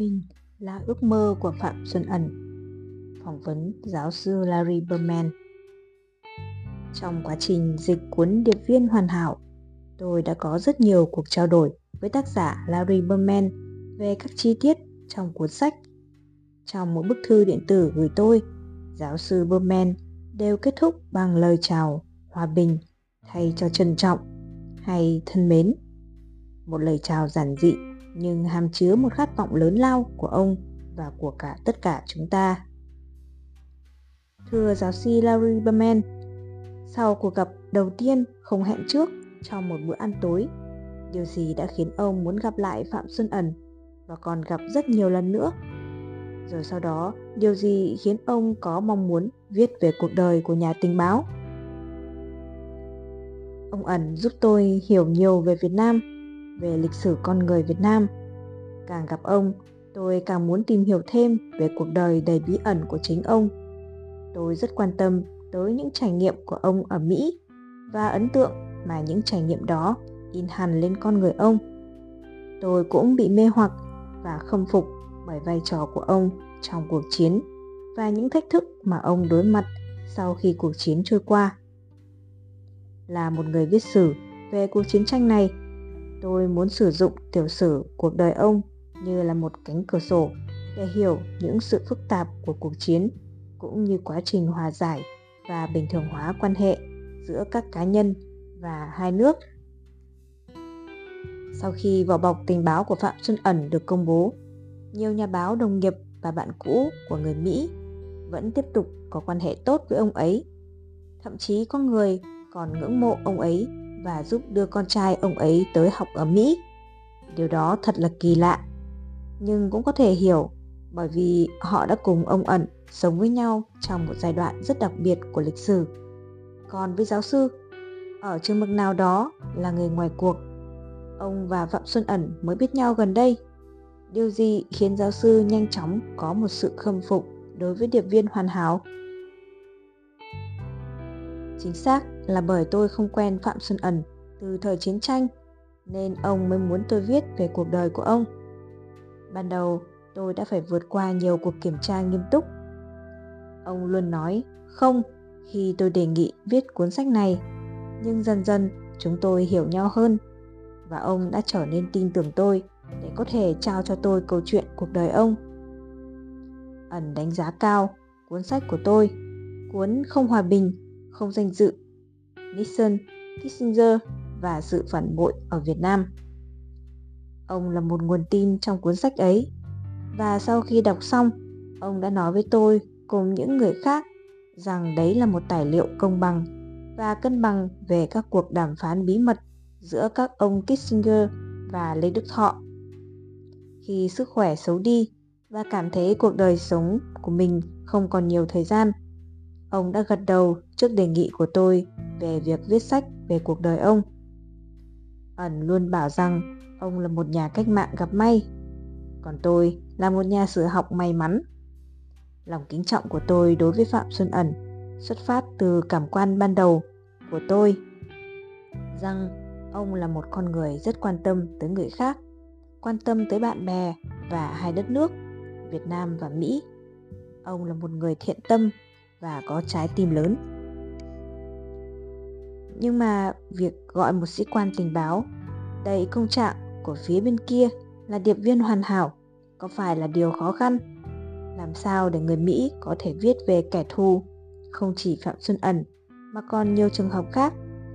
bình là ước mơ của Phạm Xuân Ẩn. Phỏng vấn giáo sư Larry Berman. Trong quá trình dịch cuốn Điệp viên hoàn hảo, tôi đã có rất nhiều cuộc trao đổi với tác giả Larry Berman về các chi tiết trong cuốn sách. Trong một bức thư điện tử gửi tôi, giáo sư Berman đều kết thúc bằng lời chào hòa bình thay cho trân trọng hay thân mến. Một lời chào giản dị nhưng hàm chứa một khát vọng lớn lao của ông và của cả tất cả chúng ta. Thưa giáo sư Larry Berman, sau cuộc gặp đầu tiên không hẹn trước trong một bữa ăn tối, điều gì đã khiến ông muốn gặp lại Phạm Xuân Ẩn và còn gặp rất nhiều lần nữa? Rồi sau đó, điều gì khiến ông có mong muốn viết về cuộc đời của nhà tình báo? Ông Ẩn giúp tôi hiểu nhiều về Việt Nam về lịch sử con người Việt Nam. Càng gặp ông, tôi càng muốn tìm hiểu thêm về cuộc đời đầy bí ẩn của chính ông. Tôi rất quan tâm tới những trải nghiệm của ông ở Mỹ và ấn tượng mà những trải nghiệm đó in hẳn lên con người ông. Tôi cũng bị mê hoặc và khâm phục bởi vai trò của ông trong cuộc chiến và những thách thức mà ông đối mặt sau khi cuộc chiến trôi qua. Là một người viết sử về cuộc chiến tranh này, Tôi muốn sử dụng tiểu sử cuộc đời ông như là một cánh cửa sổ để hiểu những sự phức tạp của cuộc chiến cũng như quá trình hòa giải và bình thường hóa quan hệ giữa các cá nhân và hai nước. Sau khi vỏ bọc tình báo của Phạm Xuân Ẩn được công bố, nhiều nhà báo đồng nghiệp và bạn cũ của người Mỹ vẫn tiếp tục có quan hệ tốt với ông ấy. Thậm chí có người còn ngưỡng mộ ông ấy và giúp đưa con trai ông ấy tới học ở Mỹ. Điều đó thật là kỳ lạ, nhưng cũng có thể hiểu bởi vì họ đã cùng ông ẩn sống với nhau trong một giai đoạn rất đặc biệt của lịch sử. Còn với giáo sư, ở trường mực nào đó là người ngoài cuộc, ông và Phạm Xuân Ẩn mới biết nhau gần đây. Điều gì khiến giáo sư nhanh chóng có một sự khâm phục đối với điệp viên hoàn hảo? Chính xác là bởi tôi không quen Phạm Xuân Ẩn từ thời chiến tranh, nên ông mới muốn tôi viết về cuộc đời của ông. Ban đầu, tôi đã phải vượt qua nhiều cuộc kiểm tra nghiêm túc. Ông luôn nói không khi tôi đề nghị viết cuốn sách này, nhưng dần dần chúng tôi hiểu nhau hơn và ông đã trở nên tin tưởng tôi để có thể trao cho tôi câu chuyện cuộc đời ông. Ẩn đánh giá cao cuốn sách của tôi, cuốn Không Hòa Bình, Không Danh Dự Nixon, Kissinger và sự phản bội ở Việt Nam. Ông là một nguồn tin trong cuốn sách ấy và sau khi đọc xong, ông đã nói với tôi cùng những người khác rằng đấy là một tài liệu công bằng và cân bằng về các cuộc đàm phán bí mật giữa các ông Kissinger và Lê Đức Thọ. Khi sức khỏe xấu đi và cảm thấy cuộc đời sống của mình không còn nhiều thời gian, Ông đã gật đầu trước đề nghị của tôi về việc viết sách về cuộc đời ông. Ẩn luôn bảo rằng ông là một nhà cách mạng gặp may, còn tôi là một nhà sử học may mắn. Lòng kính trọng của tôi đối với Phạm Xuân Ẩn xuất phát từ cảm quan ban đầu của tôi rằng ông là một con người rất quan tâm tới người khác, quan tâm tới bạn bè và hai đất nước, Việt Nam và Mỹ. Ông là một người thiện tâm và có trái tim lớn. Nhưng mà việc gọi một sĩ quan tình báo đầy công trạng của phía bên kia là điệp viên hoàn hảo có phải là điều khó khăn? Làm sao để người Mỹ có thể viết về kẻ thù không chỉ Phạm Xuân Ẩn mà còn nhiều trường hợp khác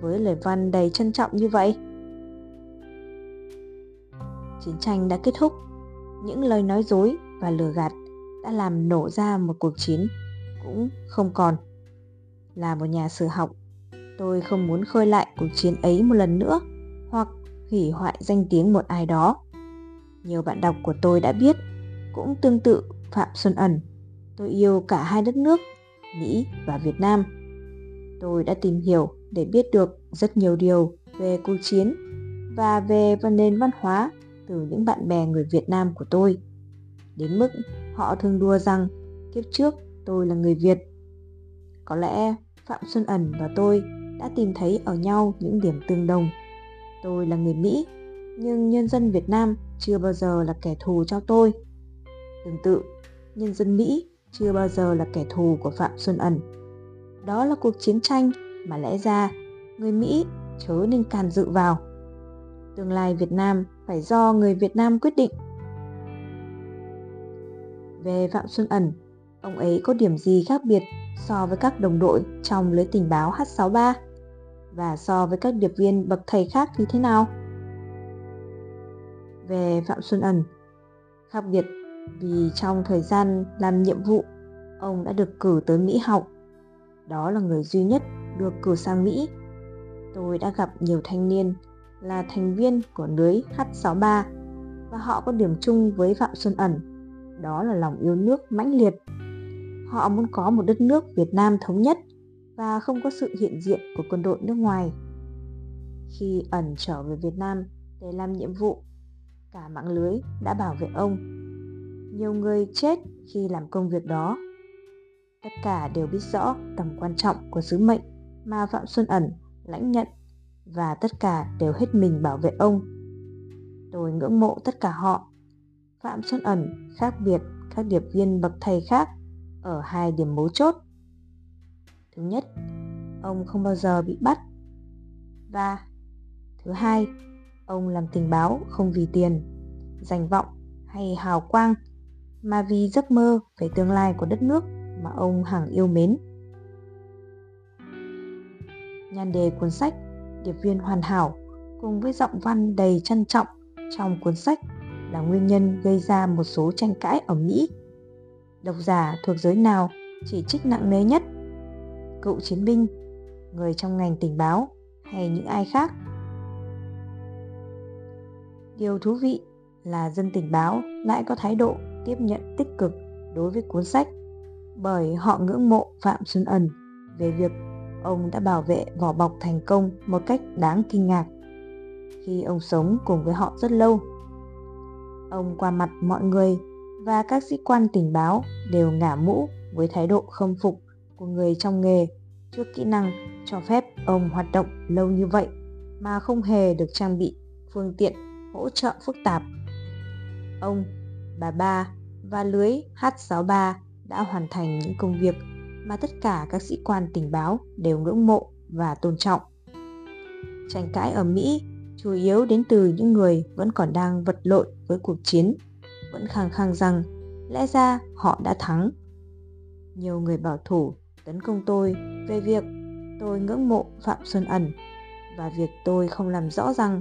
với lời văn đầy trân trọng như vậy? Chiến tranh đã kết thúc, những lời nói dối và lừa gạt đã làm nổ ra một cuộc chiến cũng không còn. Là một nhà sử học, tôi không muốn khơi lại cuộc chiến ấy một lần nữa hoặc hủy hoại danh tiếng một ai đó. Nhiều bạn đọc của tôi đã biết, cũng tương tự Phạm Xuân Ẩn. Tôi yêu cả hai đất nước, Mỹ và Việt Nam. Tôi đã tìm hiểu để biết được rất nhiều điều về cuộc chiến và về văn nền văn hóa từ những bạn bè người Việt Nam của tôi. Đến mức họ thường đùa rằng kiếp trước tôi là người Việt. Có lẽ Phạm Xuân Ẩn và tôi đã tìm thấy ở nhau những điểm tương đồng. Tôi là người Mỹ, nhưng nhân dân Việt Nam chưa bao giờ là kẻ thù cho tôi. Tương tự, nhân dân Mỹ chưa bao giờ là kẻ thù của Phạm Xuân Ẩn. Đó là cuộc chiến tranh mà lẽ ra người Mỹ chớ nên can dự vào. Tương lai Việt Nam phải do người Việt Nam quyết định. Về Phạm Xuân Ẩn, ông ấy có điểm gì khác biệt so với các đồng đội trong lưới tình báo H63 và so với các điệp viên bậc thầy khác như thế nào? Về Phạm Xuân Ẩn, khác biệt vì trong thời gian làm nhiệm vụ, ông đã được cử tới Mỹ học. Đó là người duy nhất được cử sang Mỹ. Tôi đã gặp nhiều thanh niên là thành viên của lưới H63 và họ có điểm chung với Phạm Xuân Ẩn, đó là lòng yêu nước mãnh liệt. Họ muốn có một đất nước Việt Nam thống nhất và không có sự hiện diện của quân đội nước ngoài. Khi Ẩn trở về Việt Nam để làm nhiệm vụ, cả mạng lưới đã bảo vệ ông. Nhiều người chết khi làm công việc đó. Tất cả đều biết rõ tầm quan trọng của sứ mệnh mà Phạm Xuân Ẩn lãnh nhận và tất cả đều hết mình bảo vệ ông. Tôi ngưỡng mộ tất cả họ. Phạm Xuân Ẩn khác biệt các điệp viên bậc thầy khác ở hai điểm mấu chốt. Thứ nhất, ông không bao giờ bị bắt. Và thứ hai, ông làm tình báo không vì tiền, danh vọng hay hào quang mà vì giấc mơ về tương lai của đất nước mà ông hằng yêu mến. Nhan đề cuốn sách điệp viên hoàn hảo cùng với giọng văn đầy trân trọng trong cuốn sách là nguyên nhân gây ra một số tranh cãi ở Mỹ. Độc giả thuộc giới nào chỉ trích nặng nề nhất? Cựu chiến binh, người trong ngành tình báo hay những ai khác? Điều thú vị là dân tình báo lại có thái độ tiếp nhận tích cực đối với cuốn sách bởi họ ngưỡng mộ Phạm Xuân Ẩn về việc ông đã bảo vệ vỏ bọc thành công một cách đáng kinh ngạc khi ông sống cùng với họ rất lâu. Ông qua mặt mọi người và các sĩ quan tình báo đều ngả mũ với thái độ khâm phục của người trong nghề trước kỹ năng cho phép ông hoạt động lâu như vậy mà không hề được trang bị phương tiện hỗ trợ phức tạp. Ông, bà ba và lưới H63 đã hoàn thành những công việc mà tất cả các sĩ quan tình báo đều ngưỡng mộ và tôn trọng. Tranh cãi ở Mỹ chủ yếu đến từ những người vẫn còn đang vật lộn với cuộc chiến, vẫn khăng khăng rằng lẽ ra họ đã thắng. Nhiều người bảo thủ tấn công tôi về việc tôi ngưỡng mộ Phạm Xuân Ẩn và việc tôi không làm rõ rằng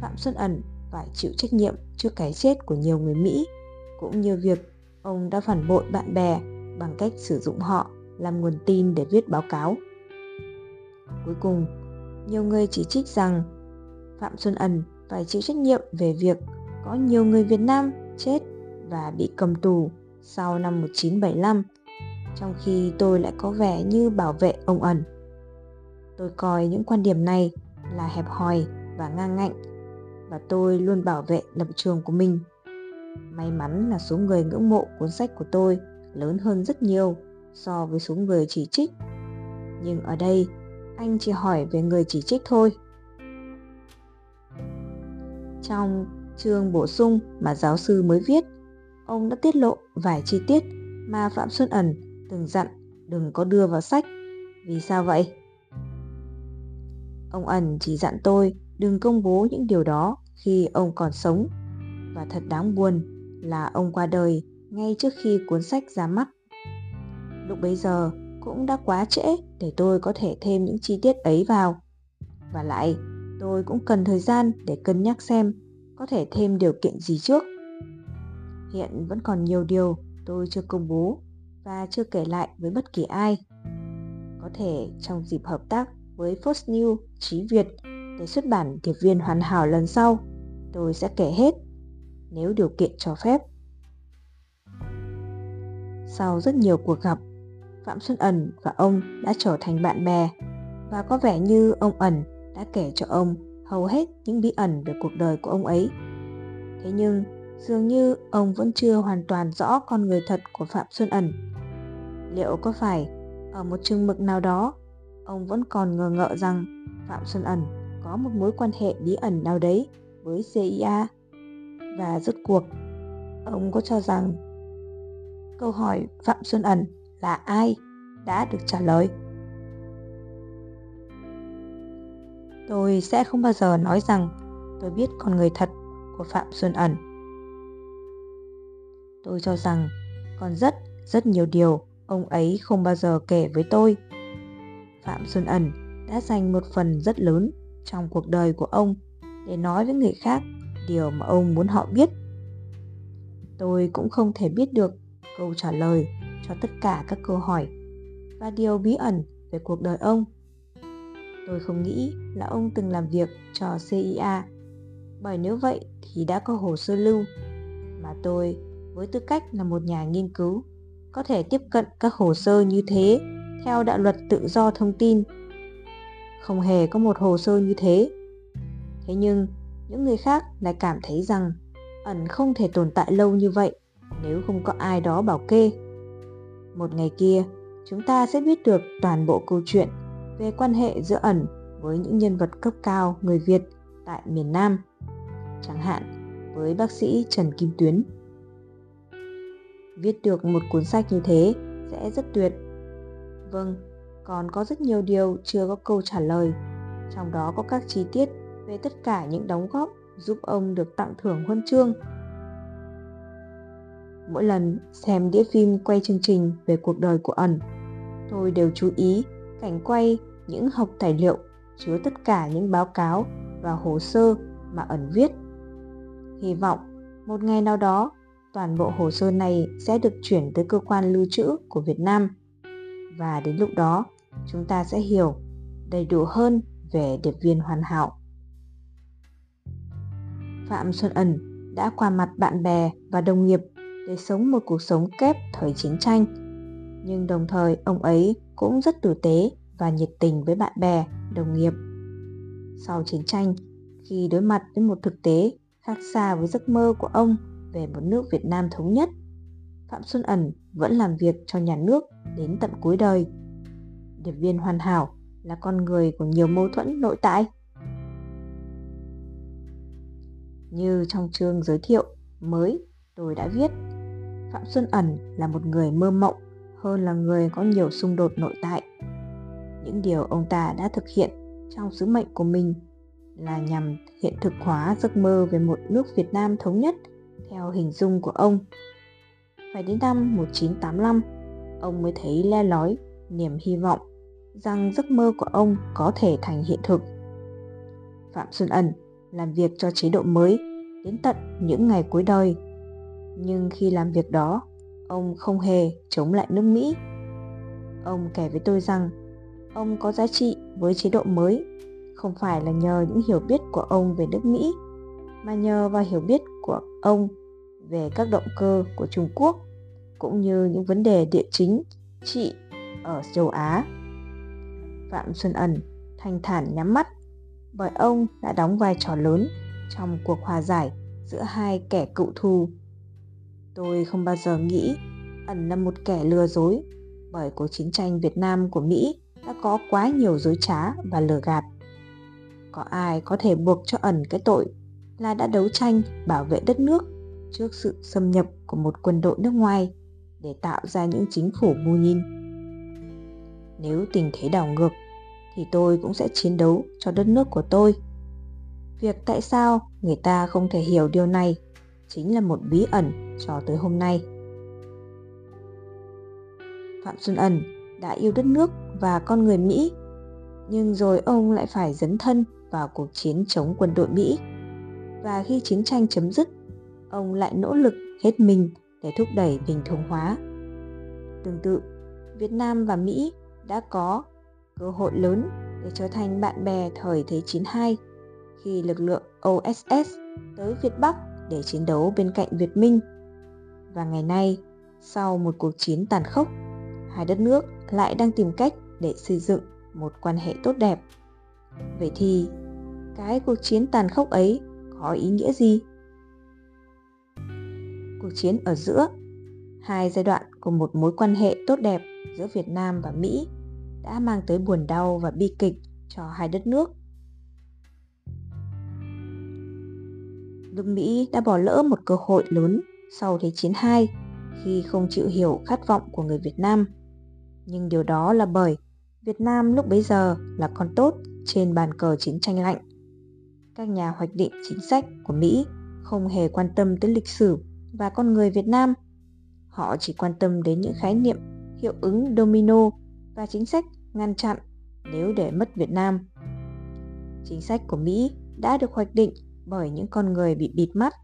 Phạm Xuân Ẩn phải chịu trách nhiệm trước cái chết của nhiều người Mỹ, cũng như việc ông đã phản bội bạn bè bằng cách sử dụng họ làm nguồn tin để viết báo cáo. Cuối cùng, nhiều người chỉ trích rằng Phạm Xuân Ẩn phải chịu trách nhiệm về việc có nhiều người Việt Nam chết và bị cầm tù sau năm 1975, trong khi tôi lại có vẻ như bảo vệ ông Ẩn. Tôi coi những quan điểm này là hẹp hòi và ngang ngạnh và tôi luôn bảo vệ lập trường của mình. May mắn là số người ngưỡng mộ cuốn sách của tôi lớn hơn rất nhiều so với số người chỉ trích. Nhưng ở đây, anh chỉ hỏi về người chỉ trích thôi. Trong chương bổ sung mà giáo sư mới viết, ông đã tiết lộ vài chi tiết mà Phạm Xuân Ẩn từng dặn đừng có đưa vào sách. Vì sao vậy? Ông Ẩn chỉ dặn tôi đừng công bố những điều đó khi ông còn sống. Và thật đáng buồn là ông qua đời ngay trước khi cuốn sách ra mắt. Lúc bấy giờ cũng đã quá trễ để tôi có thể thêm những chi tiết ấy vào. Và lại, tôi cũng cần thời gian để cân nhắc xem có thể thêm điều kiện gì trước. Hiện vẫn còn nhiều điều tôi chưa công bố và chưa kể lại với bất kỳ ai. Có thể trong dịp hợp tác với First New Chí Việt để xuất bản điệp viên hoàn hảo lần sau, tôi sẽ kể hết nếu điều kiện cho phép. Sau rất nhiều cuộc gặp, Phạm Xuân Ẩn và ông đã trở thành bạn bè và có vẻ như ông Ẩn đã kể cho ông hầu hết những bí ẩn về cuộc đời của ông ấy. Thế nhưng, dường như ông vẫn chưa hoàn toàn rõ con người thật của Phạm Xuân Ẩn. Liệu có phải ở một chừng mực nào đó, ông vẫn còn ngờ ngợ rằng Phạm Xuân Ẩn có một mối quan hệ bí ẩn nào đấy với CIA? Và rốt cuộc, ông có cho rằng câu hỏi Phạm Xuân Ẩn là ai đã được trả lời. Tôi sẽ không bao giờ nói rằng tôi biết con người thật của Phạm Xuân Ẩn. Tôi cho rằng còn rất rất nhiều điều ông ấy không bao giờ kể với tôi. Phạm Xuân Ẩn đã dành một phần rất lớn trong cuộc đời của ông để nói với người khác điều mà ông muốn họ biết. Tôi cũng không thể biết được câu trả lời cho tất cả các câu hỏi và điều bí ẩn về cuộc đời ông. Tôi không nghĩ là ông từng làm việc cho CIA, bởi nếu vậy thì đã có hồ sơ lưu mà tôi với tư cách là một nhà nghiên cứu có thể tiếp cận các hồ sơ như thế theo đạo luật tự do thông tin. Không hề có một hồ sơ như thế. Thế nhưng, những người khác lại cảm thấy rằng ẩn không thể tồn tại lâu như vậy nếu không có ai đó bảo kê. Một ngày kia, chúng ta sẽ biết được toàn bộ câu chuyện về quan hệ giữa ẩn với những nhân vật cấp cao người Việt tại miền Nam. Chẳng hạn với bác sĩ Trần Kim Tuyến. Viết được một cuốn sách như thế sẽ rất tuyệt. Vâng, còn có rất nhiều điều chưa có câu trả lời, trong đó có các chi tiết về tất cả những đóng góp giúp ông được tặng thưởng huân chương. Mỗi lần xem đĩa phim quay chương trình về cuộc đời của ẩn, tôi đều chú ý cảnh quay những hộp tài liệu chứa tất cả những báo cáo và hồ sơ mà ẩn viết. Hy vọng một ngày nào đó toàn bộ hồ sơ này sẽ được chuyển tới cơ quan lưu trữ của Việt Nam. Và đến lúc đó, chúng ta sẽ hiểu đầy đủ hơn về điệp viên hoàn hảo. Phạm Xuân Ẩn đã qua mặt bạn bè và đồng nghiệp để sống một cuộc sống kép thời chiến tranh. Nhưng đồng thời ông ấy cũng rất tử tế và nhiệt tình với bạn bè, đồng nghiệp. Sau chiến tranh, khi đối mặt với một thực tế khác xa với giấc mơ của ông về một nước Việt Nam thống nhất, Phạm Xuân Ẩn vẫn làm việc cho nhà nước đến tận cuối đời. Điệp viên hoàn hảo là con người của nhiều mâu thuẫn nội tại. Như trong chương giới thiệu mới tôi đã viết, Phạm Xuân Ẩn là một người mơ mộng hơn là người có nhiều xung đột nội tại. Những điều ông ta đã thực hiện trong sứ mệnh của mình là nhằm hiện thực hóa giấc mơ về một nước Việt Nam thống nhất theo hình dung của ông. Phải đến năm 1985, ông mới thấy le lói niềm hy vọng rằng giấc mơ của ông có thể thành hiện thực. Phạm Xuân Ẩn làm việc cho chế độ mới đến tận những ngày cuối đời. Nhưng khi làm việc đó, ông không hề chống lại nước Mỹ. Ông kể với tôi rằng, ông có giá trị với chế độ mới, không phải là nhờ những hiểu biết của ông về nước Mỹ, mà nhờ vào hiểu biết của ông về các động cơ của Trung Quốc, cũng như những vấn đề địa chính trị ở châu Á. Phạm Xuân Ẩn thanh thản nhắm mắt, bởi ông đã đóng vai trò lớn trong cuộc hòa giải giữa hai kẻ cựu thù. Tôi không bao giờ nghĩ Ẩn là một kẻ lừa dối, bởi cuộc chiến tranh Việt Nam của Mỹ đã có quá nhiều dối trá và lừa gạt. Có ai có thể buộc cho Ẩn cái tội là đã đấu tranh, bảo vệ đất nước trước sự xâm nhập của một quân đội nước ngoài để tạo ra những chính phủ mù nhìn. Nếu tình thế đảo ngược, thì tôi cũng sẽ chiến đấu cho đất nước của tôi. Việc tại sao người ta không thể hiểu điều này chính là một bí ẩn cho tới hôm nay. Phạm Xuân Ẩn đã yêu đất nước và con người Mỹ, nhưng rồi ông lại phải dấn thân vào cuộc chiến chống quân đội Mỹ. Và khi chiến tranh chấm dứt, ông lại nỗ lực hết mình để thúc đẩy bình thường hóa. Tương tự, Việt Nam và Mỹ đã có cơ hội lớn để trở thành bạn bè thời Thế chiến II khi lực lượng OSS tới Việt Bắc để chiến đấu bên cạnh Việt Minh. Và ngày nay, sau một cuộc chiến tàn khốc, hai đất nước lại đang tìm cách để xây dựng một quan hệ tốt đẹp. Vậy thì, cái cuộc chiến tàn khốc ấy có ý nghĩa gì? Cuộc chiến ở giữa hai giai đoạn của một mối quan hệ tốt đẹp giữa Việt Nam và Mỹ đã mang tới buồn đau và bi kịch cho hai đất nước. Nước Mỹ đã bỏ lỡ một cơ hội lớn sau Thế chiến II khi không chịu hiểu khát vọng của người Việt Nam. Nhưng điều đó là bởi Việt Nam lúc bấy giờ là con tốt trên bàn cờ chiến tranh lạnh. Các nhà hoạch định chính sách của Mỹ không hề quan tâm tới lịch sử và con người Việt Nam. Họ chỉ quan tâm đến những khái niệm hiệu ứng domino và chính sách ngăn chặn nếu để mất Việt Nam. Chính sách của Mỹ đã được hoạch định bởi những con người bị bịt mắt,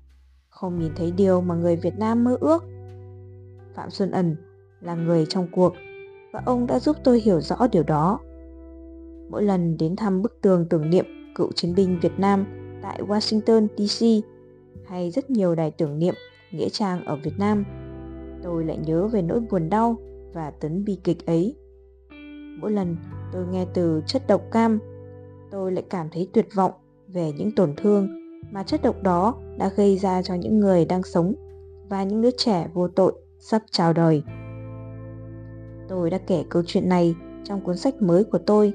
không nhìn thấy điều mà người Việt Nam mơ ước. Phạm Xuân Ẩn là người trong cuộc và ông đã giúp tôi hiểu rõ điều đó. Mỗi lần đến thăm bức tường tưởng niệm cựu chiến binh Việt Nam tại Washington DC hay rất nhiều đài tưởng niệm nghĩa trang ở Việt Nam, tôi lại nhớ về nỗi buồn đau và tấn bi kịch ấy. Mỗi lần tôi nghe từ chất độc cam, tôi lại cảm thấy tuyệt vọng về những tổn thương mà chất độc đó đã gây ra cho những người đang sống và những đứa trẻ vô tội sắp chào đời. Tôi đã kể câu chuyện này trong cuốn sách mới của tôi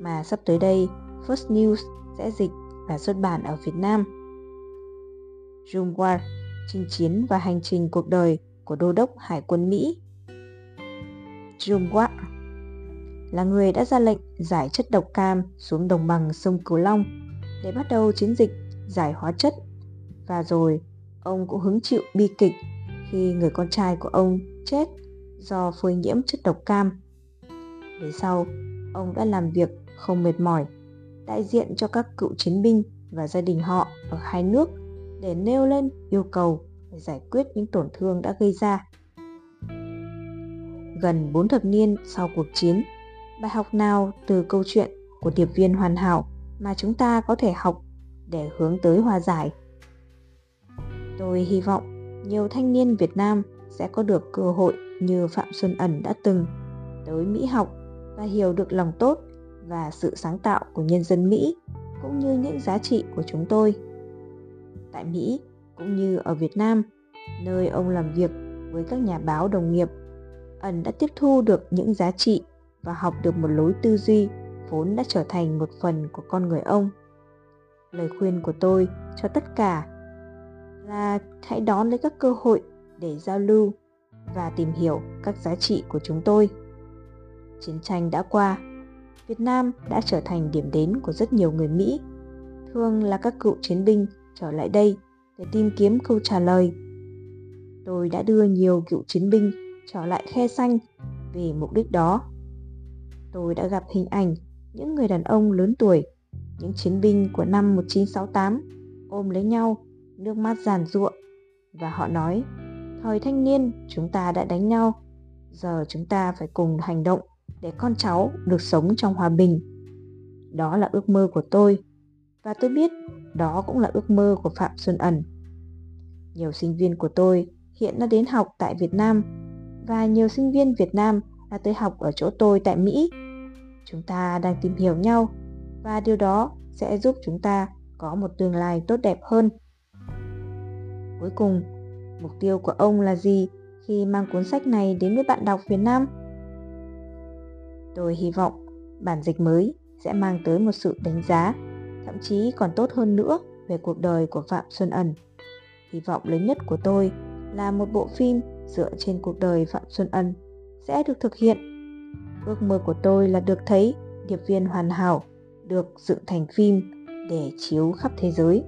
mà sắp tới đây First News sẽ dịch và xuất bản ở Việt Nam. Jumwar, chinh chiến và hành trình cuộc đời của Đô đốc Hải quân Mỹ. Jumwar là người đã ra lệnh giải chất độc cam xuống đồng bằng sông Cửu Long để bắt đầu chiến dịch giải hóa chất. Và rồi, ông cũng hứng chịu bi kịch khi người con trai của ông chết do phơi nhiễm chất độc cam. Về sau, ông đã làm việc không mệt mỏi, đại diện cho các cựu chiến binh và gia đình họ ở hai nước để nêu lên yêu cầu để giải quyết những tổn thương đã gây ra. Gần 4 thập niên sau cuộc chiến, bài học nào từ câu chuyện của điệp viên hoàn hảo mà chúng ta có thể học để hướng tới hòa giải? Tôi hy vọng nhiều thanh niên Việt Nam sẽ có được cơ hội như Phạm Xuân Ẩn đã từng tới Mỹ học và hiểu được lòng tốt và sự sáng tạo của nhân dân Mỹ cũng như những giá trị của chúng tôi. Tại Mỹ cũng như ở Việt Nam, nơi ông làm việc với các nhà báo đồng nghiệp, Ẩn đã tiếp thu được những giá trị và học được một lối tư duy vốn đã trở thành một phần của con người ông. Lời khuyên của tôi cho tất cả là hãy đón lấy các cơ hội để giao lưu và tìm hiểu các giá trị của chúng tôi. Chiến tranh đã qua, Việt Nam đã trở thành điểm đến của rất nhiều người Mỹ, thường là các cựu chiến binh trở lại đây để tìm kiếm câu trả lời. Tôi đã đưa nhiều cựu chiến binh trở lại khe xanh vì mục đích đó. Tôi đã gặp hình ảnh những người đàn ông lớn tuổi, những chiến binh của năm 1968 ôm lấy nhau, nước mắt giàn ruộng và họ nói Thời thanh niên chúng ta đã đánh nhau, giờ chúng ta phải cùng hành động để con cháu được sống trong hòa bình. Đó là ước mơ của tôi và tôi biết đó cũng là ước mơ của Phạm Xuân Ẩn. Nhiều sinh viên của tôi hiện đã đến học tại Việt Nam và nhiều sinh viên Việt Nam đã tới học ở chỗ tôi tại Mỹ. Chúng ta đang tìm hiểu nhau và điều đó sẽ giúp chúng ta có một tương lai tốt đẹp hơn. Cuối cùng, Mục tiêu của ông là gì khi mang cuốn sách này đến với bạn đọc Việt Nam? Tôi hy vọng bản dịch mới sẽ mang tới một sự đánh giá, thậm chí còn tốt hơn nữa về cuộc đời của Phạm Xuân Ẩn. Hy vọng lớn nhất của tôi là một bộ phim dựa trên cuộc đời Phạm Xuân Ân sẽ được thực hiện. Ước mơ của tôi là được thấy điệp viên hoàn hảo được dựng thành phim để chiếu khắp thế giới.